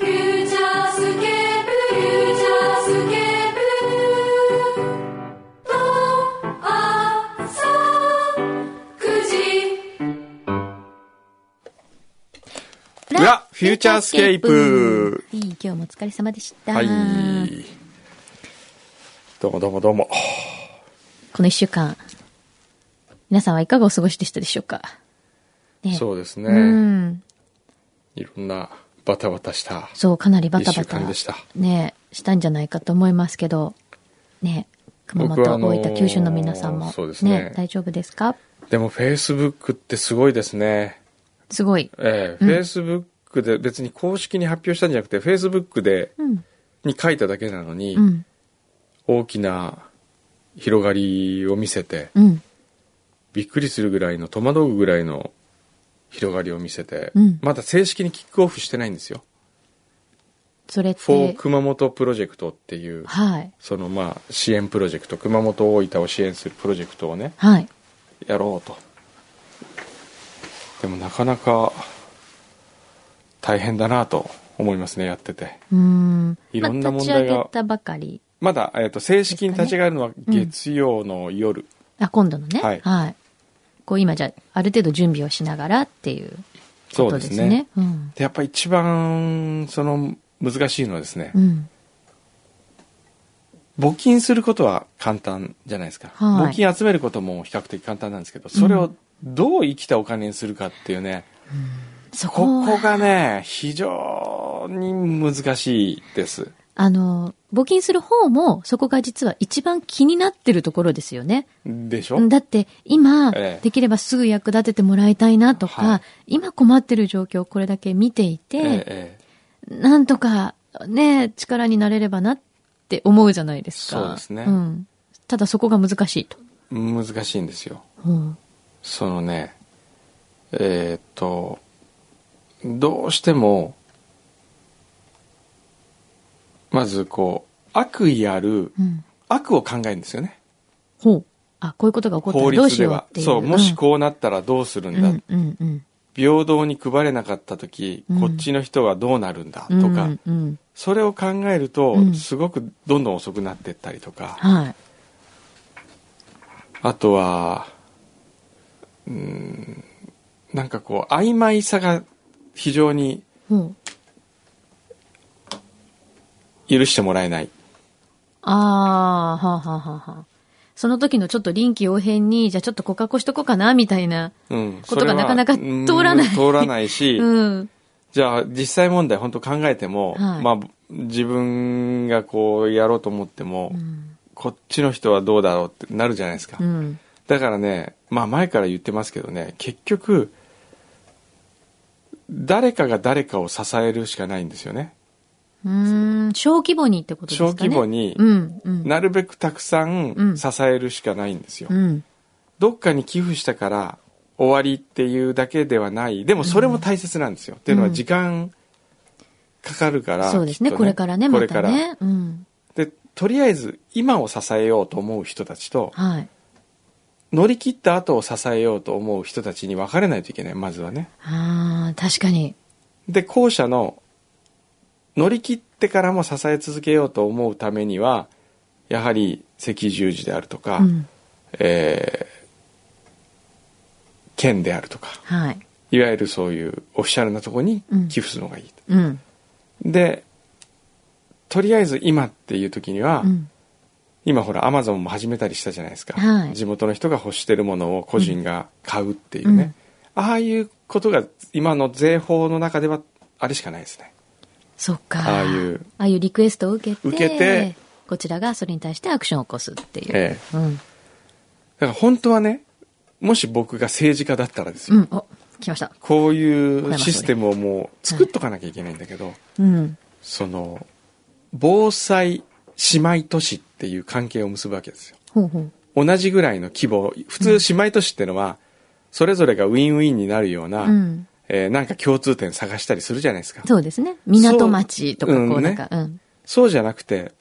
裏フューチャースケープいい今日もお疲れ様でした。はい。どうもどうもどうも。この一週間、皆さんはいかがお過ごしでしたでしょうか？ねそうですね。うん。いろんなバタバタしたそう、かなりバタバタ。間でした。ね、したんじゃないかと思いますけど、ね、熊本、大分、九州の皆さんも、そうですね大丈夫ですか？でもフェイスブックってすごいですね。すごい。ええフェイスブックで別に公式に発表したんじゃなくて、フェイスブックで、うん。に書いただけなのに、うん。大きな広がりを見せて、うん。びっくりするぐらいの、戸惑うぐらいの広がりを見せて、うんまだ正式にキックオフしてないんですよ。それっフォーて、熊本プロジェクトっていう、はい。そのまあ支援プロジェクト熊本大分を支援するプロジェクトをねはい。やろうとでもなかなか大変だなと思いますねやっててうーん。いろんなまあ問題が立ち上げたばかり。まだ、えー、と正式に立ち上がるのはですかねうん月曜の夜、あ、今度のね。はいはい。こう今じゃあ、ある程度準備をしながらっていうそうことでねですすね。うん。でやっぱ一番その難しいのはですね、うん。募金することは簡単じゃないですか、はい募金集めることも比較的簡単なんですけどそれをどう生きたお金にするかっていうね、そここはこがね、非常に難しいです。あの、募金する方も、そこが実は一番気になってるところですよね。でしょ？だって、今、ええできればすぐ役立ててもらいたいなとか、はい今困ってる状況をこれだけ見ていて、ええなんとか、ね、力になれればなって思うじゃないですか。そうですねん。ただそこが難しいと。え難しいんですよ。うん。そのね、えーっと、どうしても、まずこう、悪意ある、うん。悪を考えるんですよね。ほう。あ、こういうことが起こった法らどう律ではしよう。そう、もしこうなったらどうするんだ。うん、うん、うん。平等に配れなかった時、うんこっちの人はどうなるんだ？うん。とか、うん、うん。それを考えると、うんすごくどんどん遅くなっていったりとか、はい。あとは、うーん、なんかこう、曖昧さが非常に。許してもらえない。ああ、はあ、はあ、はあ、はあ。その時のちょっと臨機応変に、じゃあちょっと告白しとこうかな、みたいな。うん。ことがなかなかうん通らない通らないし、うん。じゃあ実際問題本当考えても、はいまあ、自分がこうやろうと思っても、うん。こっちの人はどうだろうってなるじゃないですか。うん。だからね、まあ前から言ってますけどね、結局、誰かが誰かを支えるしかないんですよね。うーん、小規模にってことですかね。小規模にうん、うん。なるべくたくさうんん支えるしかないんですよ。うん。どっかに寄付したから終わりっていうだけではない。でもそれも大切なんですよ。っていうのは時間かかるから。そうですね、これからね、まこれから。たね。うん。で、とりあえず今を支えようと思う人たちと、はい。乗り切った後を支えようと思う人たちに分かれないといけない、まずはね。ああ、確かに。で、後者の乗り切ってからも支え続けようと思うためには、やはり赤十字であるとか、うん。えー県であるとか、はい。いわゆるそういうオフィシャルなとこに寄付するのがいい。うん。で、とりあえず今っていう時には、うん。今ほらアマゾンも始めたりしたじゃないですか、はい地元の人が欲してるものを個人が買うっていうね、ああいうことが今の税法の中ではあれしかないですねそっか。ああいう。ああいうリクエストを受けて、受けてこちらがそれに対してアクションを起こすっていう。ええうん。だから本当はねもし僕が政治家だったらですよ、うん。お、来ました。こういうシステムをもう作っとかなきゃいけないんだけど、うん。その防災姉妹都市っていう関係を結ぶわけですよほうほう。同じぐらいの規模普通姉妹都市ってのはそれぞれがウィンウィンになるような、うん。えーなんか共通点探したりするじゃないですかそうですね。港町とか、こう、そううんねなんか、うん。そうじゃなくて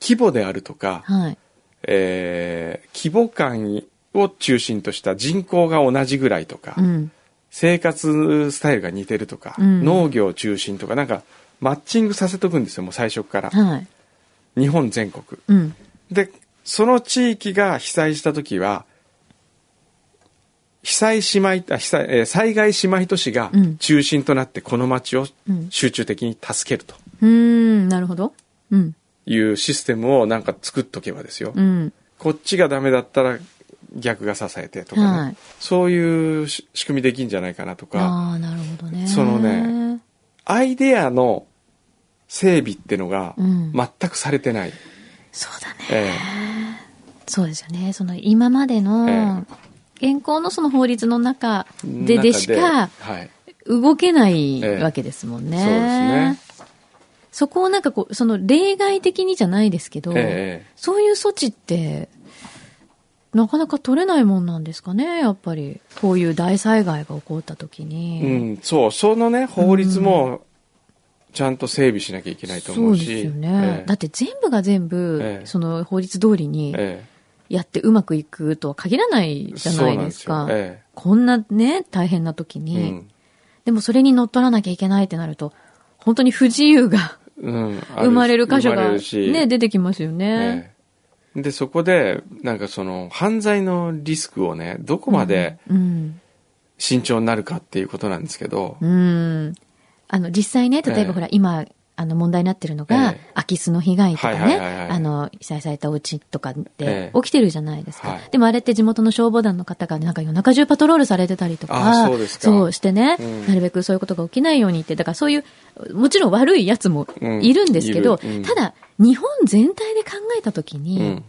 規模であるとか、はい。えー規模感を中心とした人口が同じぐらいとか、うん。生活スタイルが似てるとか、うん農業中心とかなんかマッチングさせとくんですよもう最初からはい。日本全国うん。でその地域が被災した時は被災姉妹あ被災、えー災害姉妹都市がうん中心となってこの町をうん集中的に助けるとうーん、なるほど。うん。いうシステムをなんか作っとけばですよ、うん。こっちがダメだったら逆が支えてとかね、はいそういうし仕組みできんじゃないかなとかああ、なるほどね。そのね。アイデアの整備ってのがうん全くされてない、そうだね。えそうですよね。その今までの、現行のその法律の中えででしか動けないええわけですもんね。そうですね。そこをなんかこう、その例外的にじゃないですけど、ええそういう措置って、なかなか取れないもんなんですかね、やっぱり。こういう大災害が起こった時うに。ん、そう。そのね法律もちゃんと整備しなきゃいけないと思そううしですよね。ええ。だって全部が全部、ええ。その法律通りにえやってうまくいくとは限らないえじゃないですか。んですよえこんなね、大変な時えに、うんでもそれに乗っ取らなきゃいけないってなると、本当に不自由がうん、生まれる箇所がね、出てきますよね。ええでそこでなんかその犯罪のリスクをねどこまでうん。慎重になるかっていうことなんですけど、うん。あの、実際ね、例えええばほら、今、あの、問題になってるのがええ、空き巣の被害とかね、あの、被災されたお家とかでええ。起きてるじゃないですか。はい。でもあれって地元の消防団の方がなんか夜中中パトロールされてたりとあか、そうか。そうしてねうん、なるべくそういうことが起きないようにって、だからそういう、もちろん悪いやつもいるんですけどうん。うん、ただ、日本全体で考えたときうにん、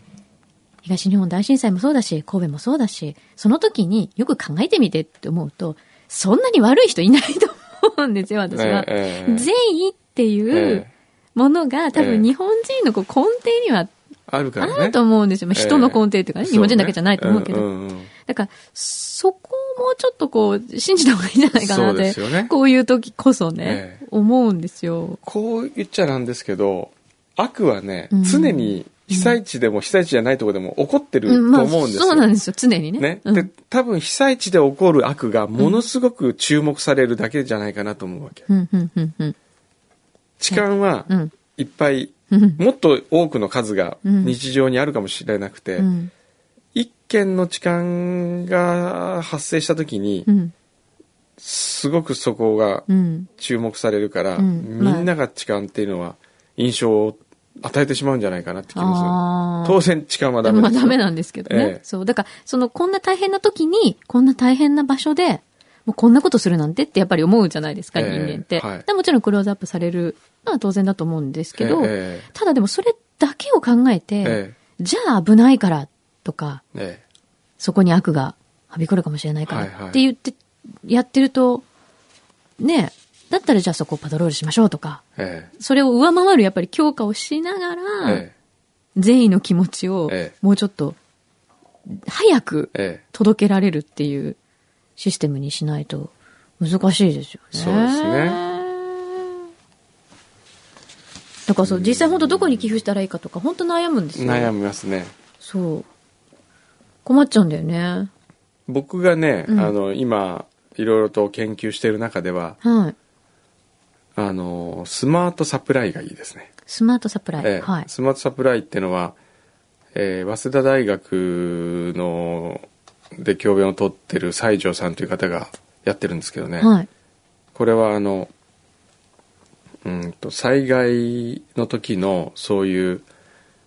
東日本大震災もそうだし、神戸もそうだし、その時によく考えてみてって思うと、そんなに悪い人いないと思うんですよ、私は。ええええ。善意っていうええ。ものが多ええ。分日本人のこう根底にはあるからね。あると思うんですよ。まあ人の根底っていうかね、日本人だけじゃないと思うけど。そねんんうん。だから、そこをもうちょっとこう、信じた方がいいんじゃないかなって、ね。こういう時こそね、ええ。思うんですよ。こう言っちゃなんですけど悪はね、うん。常に被災地でも被災地じゃないところでも起こってると思うんですよ。そうなんですよ、常にね。ね、うん。で多分被災地で起こる悪がものすごく注目されるだけじゃないかなと思うわけ。うん、うん、うん、うん。痴漢はうん。いっぱい、うんもっと多くの数がうん日常にあるかもしれなくて、うん。一件の痴漢が発生した時に、うん。すごくそこがうん。注目されるから、うんみんなが痴漢っていうのは印象を与えてしまうんじゃないかなって気もする。当然痴漢はダメですよ。まあダメなんですけどね。ええそう。だから、その、こんな大変な時に、こんな大変な場所で、もうこんなことするなんてってやっぱり思うじゃないですか、ええ人間って。はいでもちろんクローズアップされるのは当然だと思うんですけど、ええただでもそれだけを考えて、えじゃあ危ないからとか、ええ。そこに悪がはびこるかもしれないからって言って、やってると、ねえ、だったらじゃあそこをパトロールしましょうとか、ええ。それを上回るやっぱり強化をしながら、ええ。善意の気持ちをええ。もうちょっと早くええ。届けられるっていうシステムにしないと難しいですよね。そうですね。だからそう、実際本当どこに寄付したらいいかとか本当悩むんですよ。悩みますね。そう。困っちゃうんだよね。僕がね、うんあの今いろいろと研究している中でははい。あのスマートサプライがいいですね、スマートサプライ。ええはい。スマートサプライっていうのは、えー早稲田大学ので教鞭を取ってる西条さんという方がやってるんですけどね、はい。これはあのうんと災害の時のそういう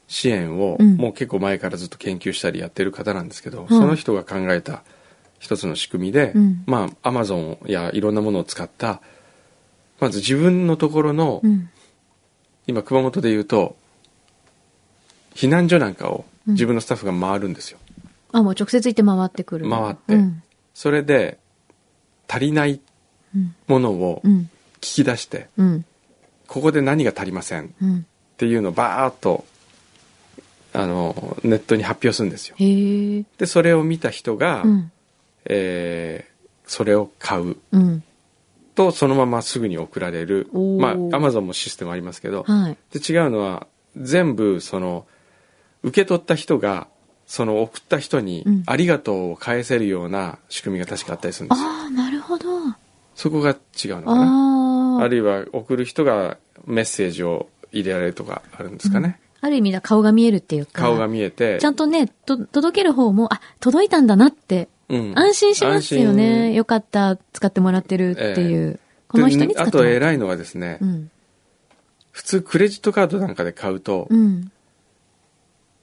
支援を、うんもう結構前からずっと研究したりやってる方なんですけど、いその人が考えた一つの仕組みで、うんまあアマゾンやいろんなものを使ったまず自分のところの、うん。今熊本で言うと避難所なんかをうん自分のスタッフが回るんですよ、あ、もう直接行って回ってくる。回ってうん。それで足りないものをうん。聞き出して、うん。ここで何が足りませんっうん。ていうのをバーッとあのネットに発表するんですよ。でそれを見た人が、うん。えーそれを買ううん。とそのまますぐに送られるまあアマゾンもシステムありますけど、はい。で違うのは全部その受け取った人がその送った人にうんありがとうを返せるような仕組みが確かあったりするんですよ。ああ、なるほど。そこが違うのかな。あるいは送る人がメッセージを入れられるとかあるんですかね。ある意味だ顔が見えるっていうか。顔が見えて。ちゃんとね、と、届ける方も、あ、届いたんだなって、うん安心しますよね。よかった、使ってもらってるっていう。この人に使ってもらってであと偉いのはですね、うん。普通クレジットカードなんかで買うと、うん。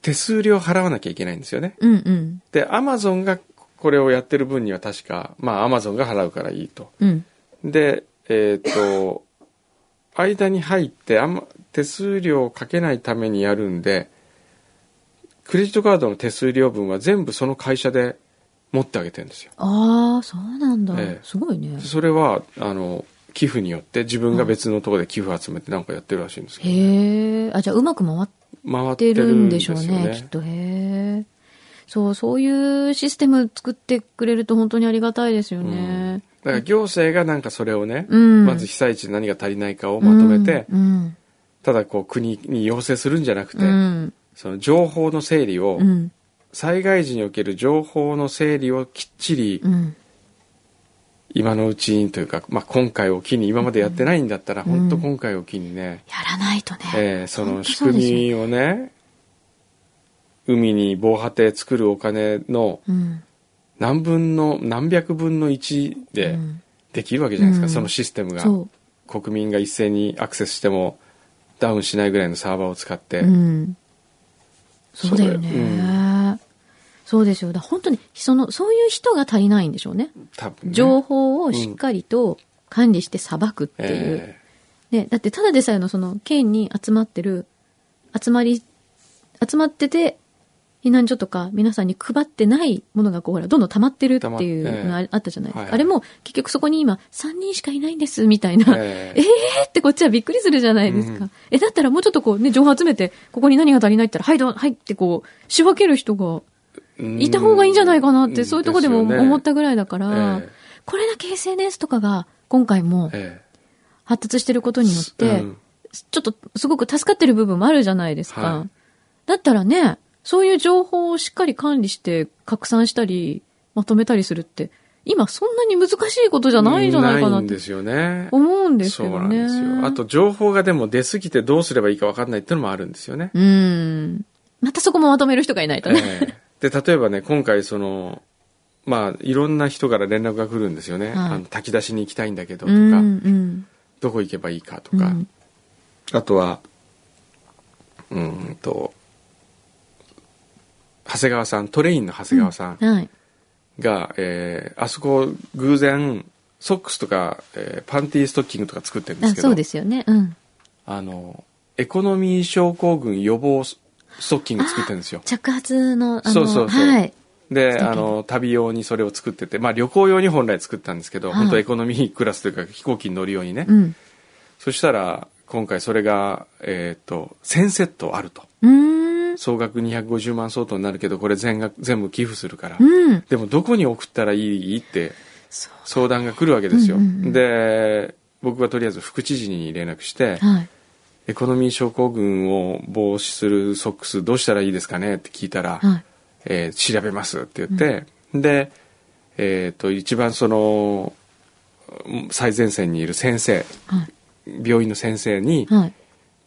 手数料払わなきゃいけないんですよね。うんうん。で、アマゾンがこれをやってる分には確か、まあアマゾンが払うからいいと。うん。で、えっ、と、間に入ってあんま手数料をかけないためにやるんで、クレジットカードの手数料分は全部その会社で持ってあげてるんですよ。ああ、そうなんだ。ええすごいね。それは、あの、寄付によって自分が別のところで寄付を集めてなんかやってるらしいんですけど、へえ。あ、じゃあうまく回っ回っててるるんでしょうね。ね、きっと。へえ。そう、そういうシステム作ってくれると本当にありがたいですよね。だから行政がなんかそれをね、うんまず被災地で何が足りないかをまとめて、うん。ただこう国に要請するんじゃなくて、うん。その情報の整理を、うん。災害時における情報の整理をきっちりうん。今のうちにというか、まあ、今回を機に今までやってないんだったら、うん本当今回を機にね、やらないとね。えーその仕組みをね海に防波堤作るお金のうん。何分の何百分の1うでんできるわけじゃないですか、うんそのシステムが。国民が一斉にアクセスしてもダウンしないぐらいのサーバーを使って、うん。そうだよね。それうんそうですよ。だから本当に、その、そういう人が足りないんでしょうね。ね、情報をしっかりと管理して裁くっていう。えね、だってただでさえのその県に集まってる、集まり、集まってて、避難所とか皆さんに配ってないものがこうほら、どんどん溜まってるっていうのがああったじゃない？ですか。はいはいあれも結局そこに今3人しかいないんですみたいな。え えーってこっちはびっくりするじゃないですか。うんえ、だったらもうちょっとこうね、情報集めて、ここに何が足りないって言ったら、はい、どう、はいってこう、仕分ける人がえいた方がいいんじゃないかなって、そういうとこでも思ったぐらいだから、えこれだけ SNS とかが今回もえ発達してることによって、うんちょっとすごく助かってる部分もあるじゃないですか。はいだったらね、そういう情報をしっかり管理して拡散したり、まとめたりするって、今そんなに難しいことじゃないんじゃないかなってですよね。思うんですけそうなどね。んですよ。あと情報がでも出過ぎてどうすればいいか分かんないっていうのもあるんですよね。うん。またそこもまとめる人がいないとね。ええで、例えばね、今回その、まあ、いろんな人から連絡が来るんですよね。はいあの炊き出しに行きたいんだけどとうか、んうんどこ行けばいいかとか、うんあとは、うーんと、長谷川さん、トレインの長谷川さんはい。が、えーあそこ偶然、ソックスとか、えーパンティーストッキングとか作ってるんですけど、あそうですよね。うん。あの、エコノミー症候群予防ストッキング作ってるんですよ。着発の、あの、そうそうそうはい。で、あの、旅用にそれを作ってて、まあ旅行用に本来作ったんですけど、はい本当エコノミークラスというか飛行機に乗るようにね。うん。そしたら、今回それが、えっ、と、1000セットあると。うーん。総額250万相当になるけど、これ全額、全部寄付するから。うん。でもどこに送ったらいい？って。相談が来るわけですよ。うんうんうんで、僕はとりあえず副知事に連絡して、はい。エコノミー症候群を防止するソックスどうしたらいいですかね？って聞いたら、はい。えー調べますって言って、で、えっ、と、一番その、最前線にいる先生、はい。病院の先生に、はい。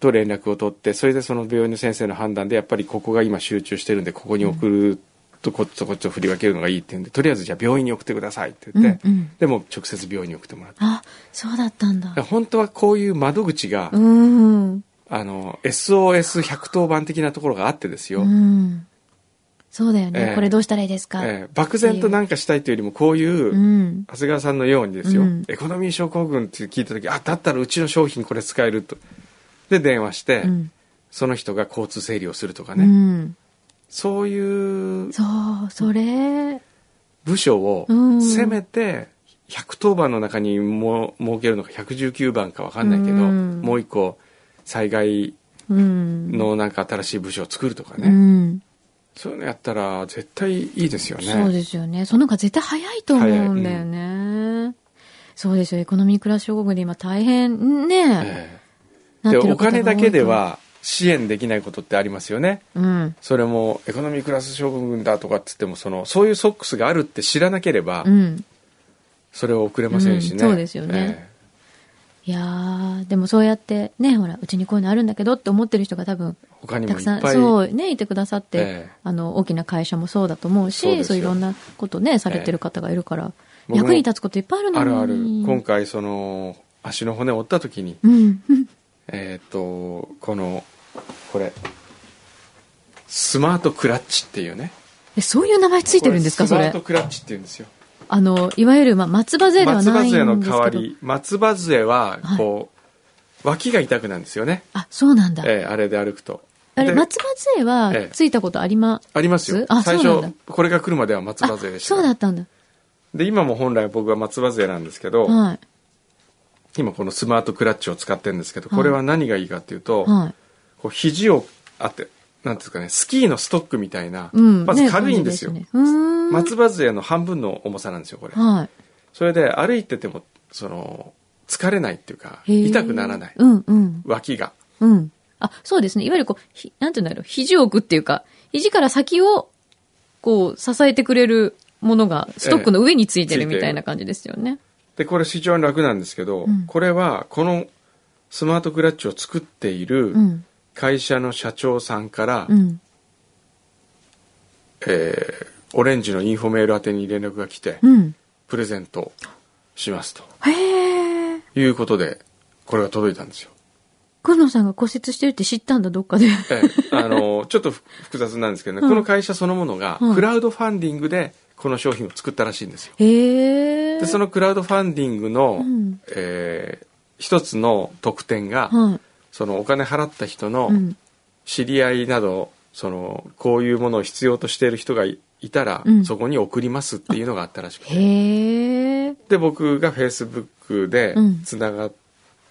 と連絡を取って、それでその病院の先生の判断で、やっぱりここが今集中してるんで、ここに送るとこっちとこっちを振り分けるのがいいって言うんで、とりあえずじゃあ病院に送ってくださいって言って、うんうんでも直接病院に送ってもらって。あ、そうだったんだ。本当はこういう窓口が、うん。あの、SOS110 番的なところがあってですよ。うん。そうだよね。ええこれどうしたらいいですか、ええ漠然となんかしたいというよりも、こういう、うん。長谷川さんのようにですよ、うんエコノミー症候群って聞いた時あだったらうちの商品これ使えるとで電話して、うん。その人が交通整理をするとかうね、ん。そういうそう、それ。部署をうんせめて110番の中にも設けるのか119番か分かんないけど、うんもう一個災害うん。のなんか新しい部署を作るとかうね、ん。そういうのやったら絶対いいですよね。そうですよね。その方が絶対早いと思うんだよね。そうですよ。エコノミークラス症候群で今大変ね、ええでお金だけで。は支援できないことってありますよね。うん。それもエコノミークラス将軍だとかっつってもそのそういうソックスがあるって知らなければうん。それを送れませんしね、うんそうですよねいやー、でもそうやってね、ほら、うちにこういうのあるんだけどって思ってる人が多分、え他にたくさん、そうね、いてくださって、ええあの、大きな会社もそうだと思うし、そういろんなことね、されてる方がいるから、僕も役に立つこといっぱいあるのに。あるある今回その足の骨を折った時にうん。えっ、とこのこれ。スマートクラッチっていうね。え、そういう名前ついてるんですか、スマート。クラッチっていうんですよ。あの、いわゆる、まあ、松葉杖では松葉ないんですけど。杖の代わり。松葉杖はこう、脇が痛くなんですよね、あ、そうなんだ。ええあれで歩くと。あれ、で松葉杖はええ。ついたことありまありますよ。あ最初これが来るまでは松葉杖でした。そうだったんだ。で今も本来僕は松葉杖なんですけど、はい。今このスマートクラッチを使ってるんですけどこれは何がいいかっていうと、はい。こう肘をあってなんていうんですかねスキーのストックみたいな、うん。まずね軽いんですよねうーん。松葉杖の半分の重さなんですよこれはい。それで歩いててもその疲れないっていうか痛くならないうんうん。脇がうん。あ、そうですね。いわゆるこう、ひなんて言うんだろう。肘を置くっていうか、肘から先を、こう、支えてくれるものが、ストックの上についてるええみたいな感じですよね。でこれ非常に楽なんですけど、うんこれはこのスマートクラッチを作っているうん。会社の社長さんから、うん。えーオレンジのインフォメール宛てに連絡が来て、うん。プレゼントしますと。いうことでこれが届いたんですよ。く野さんが骨折してるって知ったんだ、どっかで。ええあのちょっとふ複雑なんですけどね、うんこの会社そのものがうんクラウドファンディングでこの商品を作ったらしいんですよ。でそのクラウドファンディングの、うんえー一つの特典が、はい。そのお金払った人のうん。知り合いなどそのこういうものを必要としている人がいいたら、うんそこに送りますっていうのがあったらしくて。で僕がフェイスブックでうんつながっ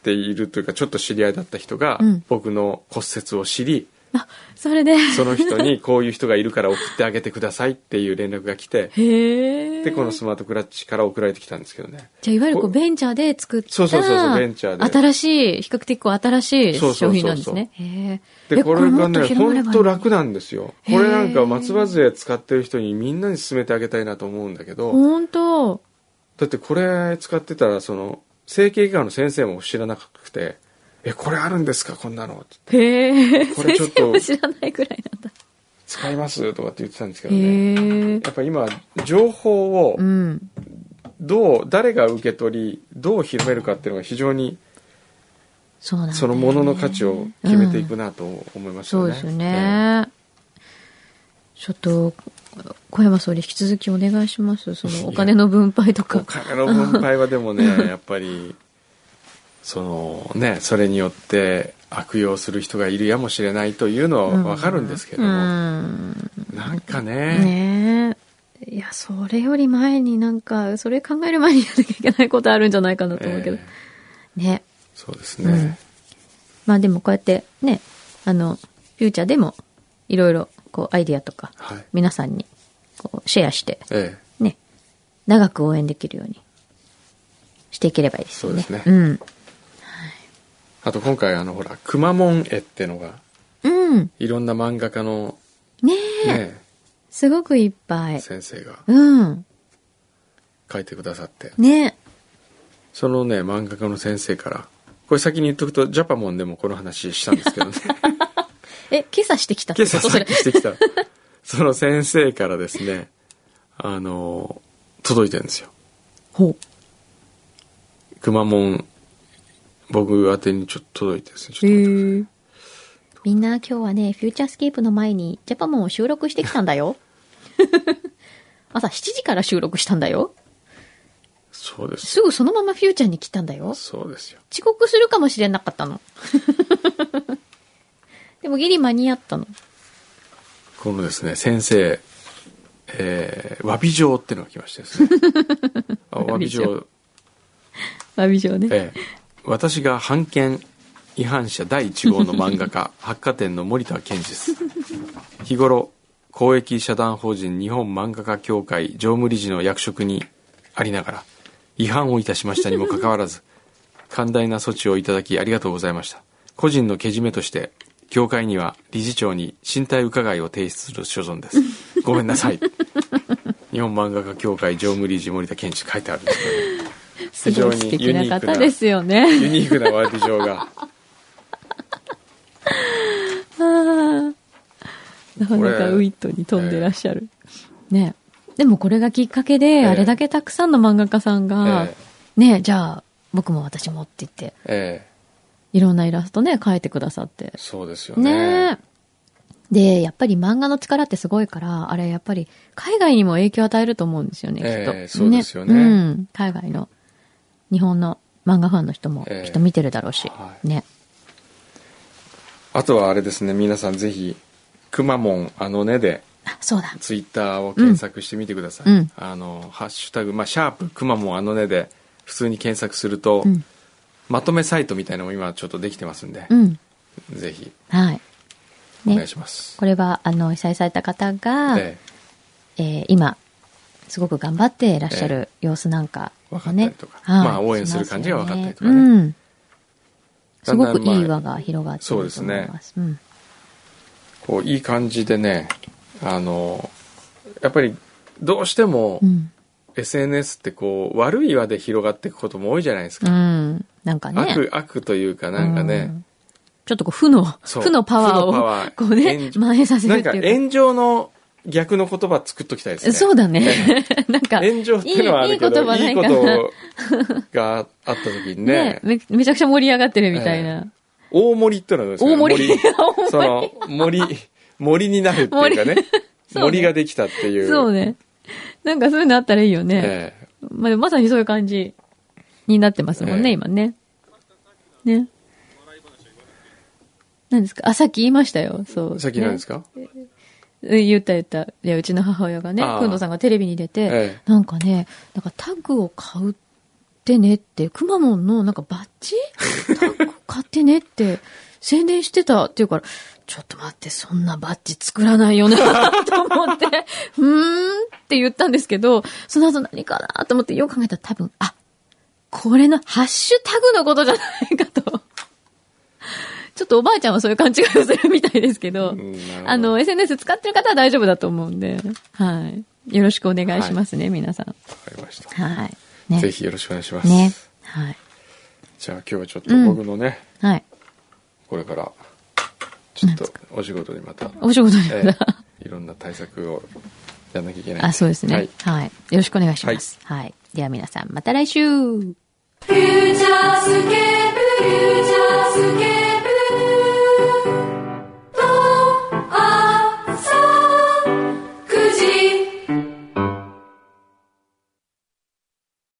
ているというか、ちょっと知り合いだった人が、うん僕の骨折を知りあ、それで。その人にこういう人がいるから送ってあげてくださいっていう連絡が来て。でこのスマートクラッチから送られてきたんですけどねじゃあ、いわゆるこう、ベンチャーで作った。そうそうそうそうベンチャーで新しい、比較的こう、新しい商品なんですね。でこれがね本当楽なんですよこれなんか松葉杖使ってる人にみんなに勧めてあげたいなと思うんだけど本当だってこれ使ってたらその整形外科の先生も知らなくて「えこれあるんですか？こんなのへえ。これちょっと知らないぐらいなんだ。使います」とかって言ってたんですけどね。やっぱ今情報をうん。どう誰が受け取りどう広めるかっていうのが非常にそのものの価値を決めていくなと思いますよね。そうですよね。ちょっと、小山総理引き続きお願いします。そのお金の分配とおか。金の分配はでもね やっぱりそのねそれによって悪用する人がいるやもしれないというのはわかるんですけどうも、ん。なんかねねえ。いや、それより前になんか、それ考える前にやらなきゃいけないことあるんじゃないかなと思うけど。えね。そうですね、まあでもこうやってね、あの、フューチャーでもいろいろこうアイディアとかはい皆さんにこうシェアしてええね、長く応援できるようにしていければいいですよね。そうですねうん。あと今回あのほらくまモン絵ってのがうん。いろんな漫画家のねえ、ねすごくいっぱい。先生がうん。書いてくださってねそのね漫画家の先生からこれ先に言っとくとジャパモンでもこの話したんですけどね え、今朝してきた今朝。してきた その先生からですねあの届いてるんですよほくまモン僕宛てにちょっと届いてですねちう。ょっと待ってくださいへえ。みんな今日はね、フューチャースケープの前にジャパモンを収録してきたんだよ。朝7時から収録したんだよ。そうですすぐそのままフューチャーに来たんだよ。そうですよ遅刻するかもしれなかったの。でもギリ間に合ったの。このですね先生、えー、詫び状ってのが来ましてですね。あ詫び状、詫び状ね。ええ私が版権違反者第1号の漫画家、八花店の森田健二です。日頃、公益社団法人日本漫画家協会常務理事の役職にありながら、違反をいたしましたにもかかわらず、寛大な措置をいただきありがとうございました。個人のけじめとして、協会には理事長に身体伺いを提出する所存です。ごめんなさい。日本漫画家協会常務理事森田健二書いてあるんですけどね。すごい素敵な方ですよね。ユニークな詫び状が。なかなかウィットに飛んでらっしゃる。ね。でもこれがきっかけで、えあれだけたくさんの漫画家さんが、えね、じゃあ、僕も私もって言って、ええいろんなイラストね、描いてくださってえ。そうですよね。ねで、やっぱり漫画の力ってすごいから、あれやっぱり海外にも影響を与えると思うんですよね、きっと。ええそうですよねうん。海外の、日本の漫画ファンの人もええきっと見てるだろうし。はね。あとはあれですね、皆さんぜひ、くまモンあのねで、あ、そうだ。ツイッターを検索してみてください。うんあの、ハッシュタグ、まあ、シャープくまモンあのねで、普通に検索すると、うんまとめサイトみたいなのも今ちょっとできてますんで、うん。ぜひ、はい。ねお願い。します。これは、あの、被災された方が、ええー今、すごく頑張っていらっしゃる様子なんか分かったりとか、はいまあ応援する感じが分かったりとかねうん。すごくいい輪が広がっていると思います。そうですねうん。こう、いい感じでね、あの、やっぱり、どうしても、うん。SNS ってこう、悪い輪で広がっていくことも多いじゃないですうか。ん。なんかね。悪、悪というかなんかね、うんちょっとこう、負の、負のパワーを、ーこうね蔓延させるなんっていうか。か炎上の逆の言葉作っときたいですね。そうだね。なんか、炎上っていうのはあるけど、いいいいこ言葉ないかな。とがあった時にね、ねめ、めちゃくちゃ盛り上がってるみたいな。大森ってのはどうですか 大盛り。その、森、森になるっていうかね、森 ができたっていう。そうね。なんかそういうのあったらいいよね。ええまあ、まさにそういう感じになってますもんね、ええ今ね。ね。何ですか？あ、さっき言いましたよ。そう。さっき何ですか、ね言った言った。いや、うちの母親がね、くんどさんがテレビに出て、ええ。なんかね、なんかタグを買うってねって、くまモンのなんかバッジ？タグ買ってねって宣伝してたっていうから、ちょっと待って、そんなバッジ作らないよな と思って、うーんって言ったんですけど、その後何かなと思ってよく考えたら多分、あ、これのハッシュタグのことじゃないかっとおばあちゃんはそういう勘違いをするみたいですけど、うんどあの、SNS 使ってる方は大丈夫だと思うんで、はい。よろしくお願いしますね、皆さん。わかりました。はい。ね。ぜひよろしくお願いします。ね。はい。じゃあ今日はちょっと僕のね、はい。これから、ちょっとお仕事にまた、お仕事にええいろんな対策をやんなきゃいけない。あ、そうですね。はいはい。よろしくお願いします。はい。では皆さん、また来週フューチャー